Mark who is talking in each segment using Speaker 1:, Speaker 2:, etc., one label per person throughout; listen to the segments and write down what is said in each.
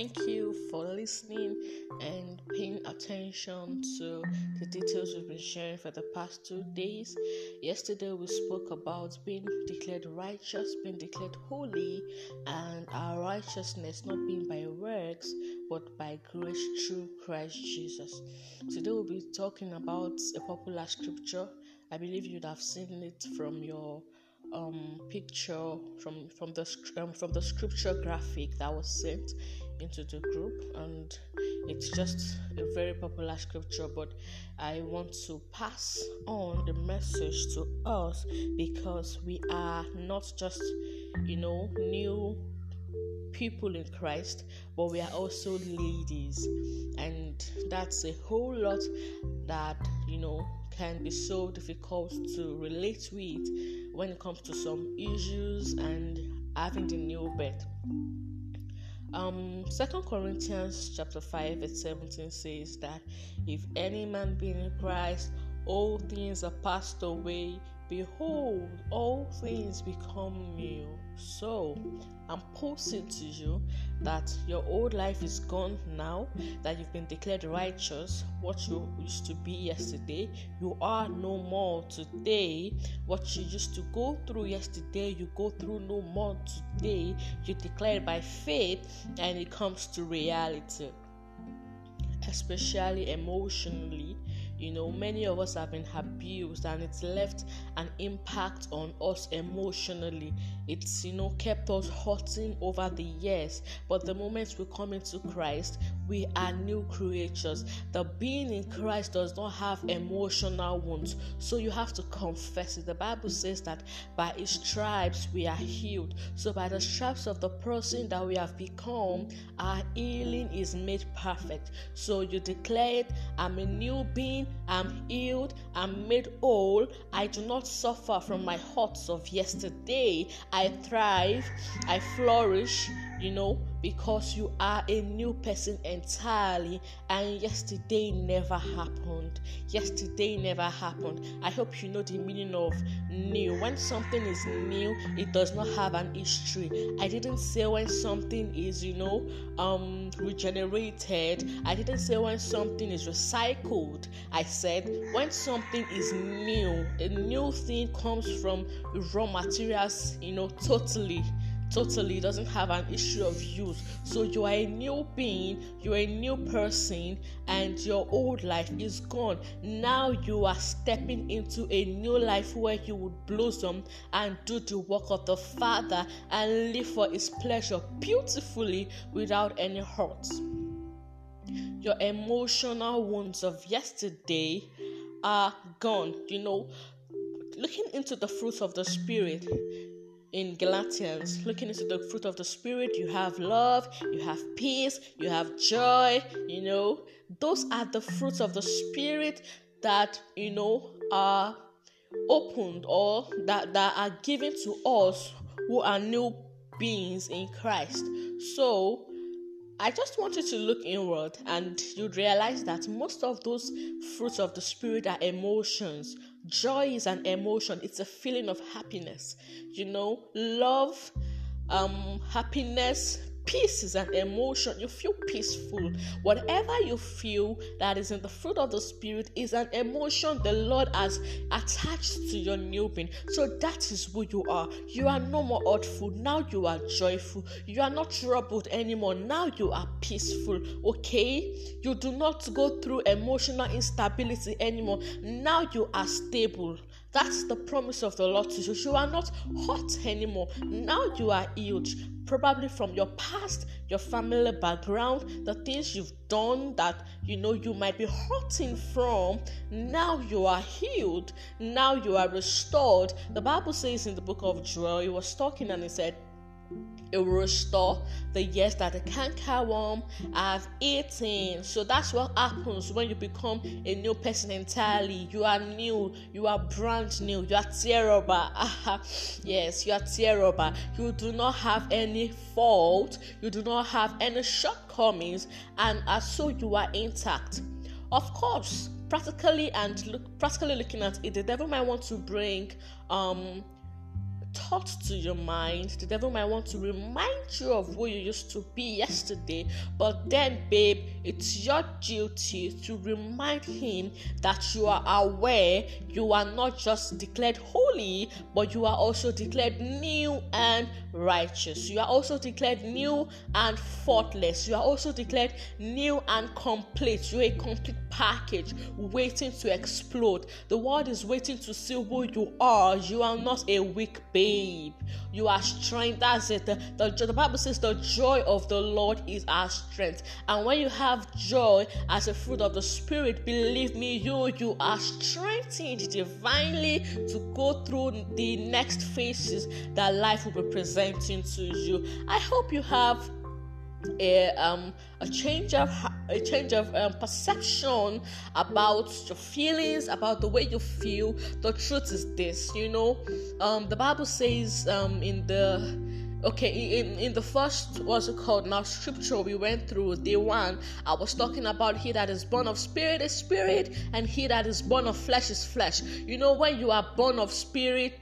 Speaker 1: Thank you for listening and paying attention to the details we've been sharing for the past two days. Yesterday, we spoke about being declared righteous, being declared holy, and our righteousness not being by works but by grace through Christ Jesus. Today, we'll be talking about a popular scripture. I believe you'd have seen it from your um, picture from from the um, from the scripture graphic that was sent into the group and it's just a very popular scripture but i want to pass on the message to us because we are not just you know new people in christ but we are also ladies. And that's a whole lot that you know can be so difficult to relate with when it comes to some issues and having the new birth um, Second Corinthians chapter 5 verse 17 says that if any man be in Christ, all things are passed away. Behold, all things become new. So, I'm posting to you that your old life is gone now, that you've been declared righteous. What you used to be yesterday, you are no more today. What you used to go through yesterday, you go through no more today. You declare by faith, and it comes to reality, especially emotionally you know, many of us have been abused and it's left an impact on us emotionally. It's, you know, kept us hurting over the years. But the moment we come into Christ, we are new creatures. The being in Christ does not have emotional wounds. So you have to confess it. The Bible says that by his stripes we are healed. So by the stripes of the person that we have become, our healing is made perfect. So you declare it, I'm a new being I'm healed, I'm made whole. I do not suffer from my hurts of yesterday. I thrive, I flourish, you know, because you are a new person entirely and yesterday never happened. Yesterday never happened. I hope you know the meaning of new. When something is new, it does not have an history. I didn't say when something is, you know, um regenerated. I didn't say when something is recycled. I said when something is new, a new thing comes from raw materials, you know, totally totally doesn't have an issue of use. So you are a new being, you're a new person, and your old life is gone. Now you are stepping into a new life where you would blossom and do the work of the Father and live for His pleasure beautifully without any hurt. Your emotional wounds of yesterday are gone. You know, looking into the fruits of the Spirit in Galatians, looking into the fruit of the Spirit, you have love, you have peace, you have joy, you know. Those are the fruits of the Spirit that, you know, are opened or that, that are given to us who are new beings in Christ. So, I just want you to look inward and you'd realize that most of those fruits of the Spirit are emotions. Joy is an emotion, it's a feeling of happiness. You know, love, um, happiness, Peace is an emotion. You feel peaceful. Whatever you feel that is in the fruit of the Spirit is an emotion the Lord has attached to your new being. So that is who you are. You are no more hurtful. Now you are joyful. You are not troubled anymore. Now you are peaceful. Okay? You do not go through emotional instability anymore. Now you are stable. That's the promise of the Lord to you. You are not hot anymore. Now you are healed. Probably from your past, your family background, the things you've done that you know you might be hurting from. Now you are healed. Now you are restored. The Bible says in the book of Joel, he was talking and he said, it will restore the years that the cankerworm have eaten. So that's what happens when you become a new person entirely. You are new, you are brand new, you are terrible. yes, you are terrible. You do not have any fault, you do not have any shortcomings, and as so you are intact. Of course, practically and look, practically looking at it, the devil might want to bring um thought to your mind. The devil might want to remind you of who you used to be yesterday, but then, babe, it's your duty to remind him that you are aware you are not just declared holy, but you are also declared new and righteous. You are also declared new and faultless. You are also declared new and complete. You're a complete package waiting to explode. The world is waiting to see who you are. You are not a weak babe. You are strength. That's it. The, the, the Bible says the joy of the Lord is our strength. And when you have joy as a fruit of the Spirit, believe me, you you are strengthened divinely to go through the next phases that life will be presenting to you. I hope you have a um a change of a change of um, perception about your feelings about the way you feel. The truth is this you know um the bible says um in the okay in, in the first what's it called? Now scripture we went through day one i was talking about he that is born of spirit is spirit and he that is born of flesh is flesh. You know when you are born of spirit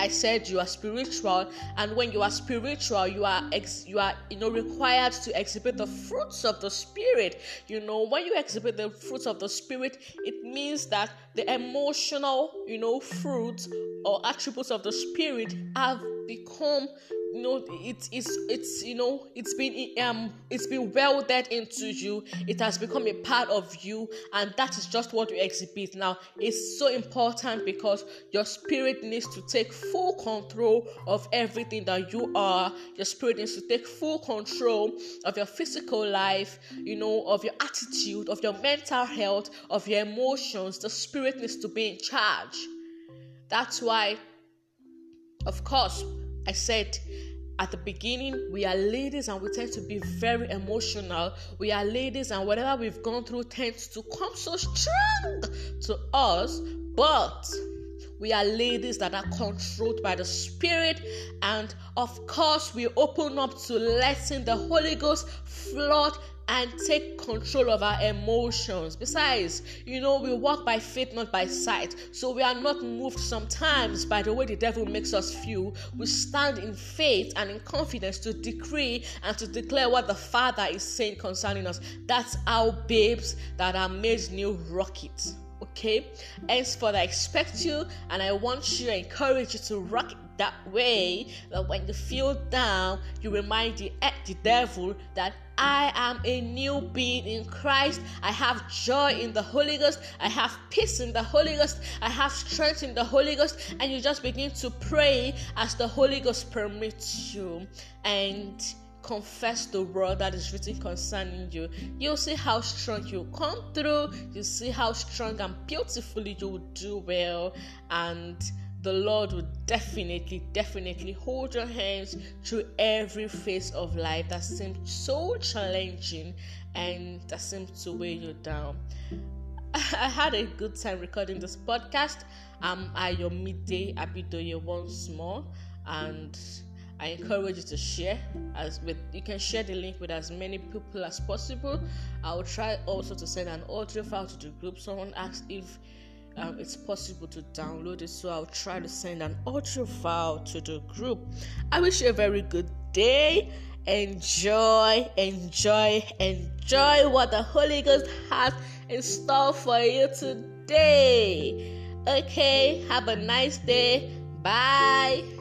Speaker 1: I said you are spiritual, and when you are spiritual, you are ex- you are you know required to exhibit the fruits of the spirit. You know, when you exhibit the fruits of the spirit, it means that the emotional you know fruits or attributes of the spirit have become you know it's it's it's you know it's been um it's been welded into you it has become a part of you and that is just what you exhibit now it's so important because your spirit needs to take full control of everything that you are your spirit needs to take full control of your physical life you know of your attitude of your mental health of your emotions the spirit needs to be in charge that's why of course I said at the beginning, we are ladies and we tend to be very emotional. We are ladies, and whatever we've gone through tends to come so strong to us. But we are ladies that are controlled by the Spirit, and of course, we open up to letting the Holy Ghost flood and take control of our emotions. Besides, you know, we walk by faith, not by sight. So we are not moved sometimes by the way the devil makes us feel. We stand in faith and in confidence to decree and to declare what the Father is saying concerning us. That's our babes that are made new rockets. Okay, henceforth I expect you and I want you, I encourage you to rock that way that when you feel down, you remind the, eh, the devil that I am a new being in Christ. I have joy in the Holy Ghost. I have peace in the Holy Ghost. I have strength in the Holy Ghost. And you just begin to pray as the Holy Ghost permits you. And confess the word that is written concerning you, you'll see how strong you come through. You see how strong and beautifully you will do well, and the Lord will definitely, definitely hold your hands through every phase of life that seems so challenging and that seems to weigh you down. I had a good time recording this podcast. I'm at your midday Abidoye once more, and I encourage you to share as with you can share the link with as many people as possible. I will try also to send an audio file to the group. Someone asked if um, it's possible to download it. So I'll try to send an audio file to the group. I wish you a very good day. Enjoy, enjoy, enjoy what the Holy Ghost has in store for you today. Okay, have a nice day. Bye.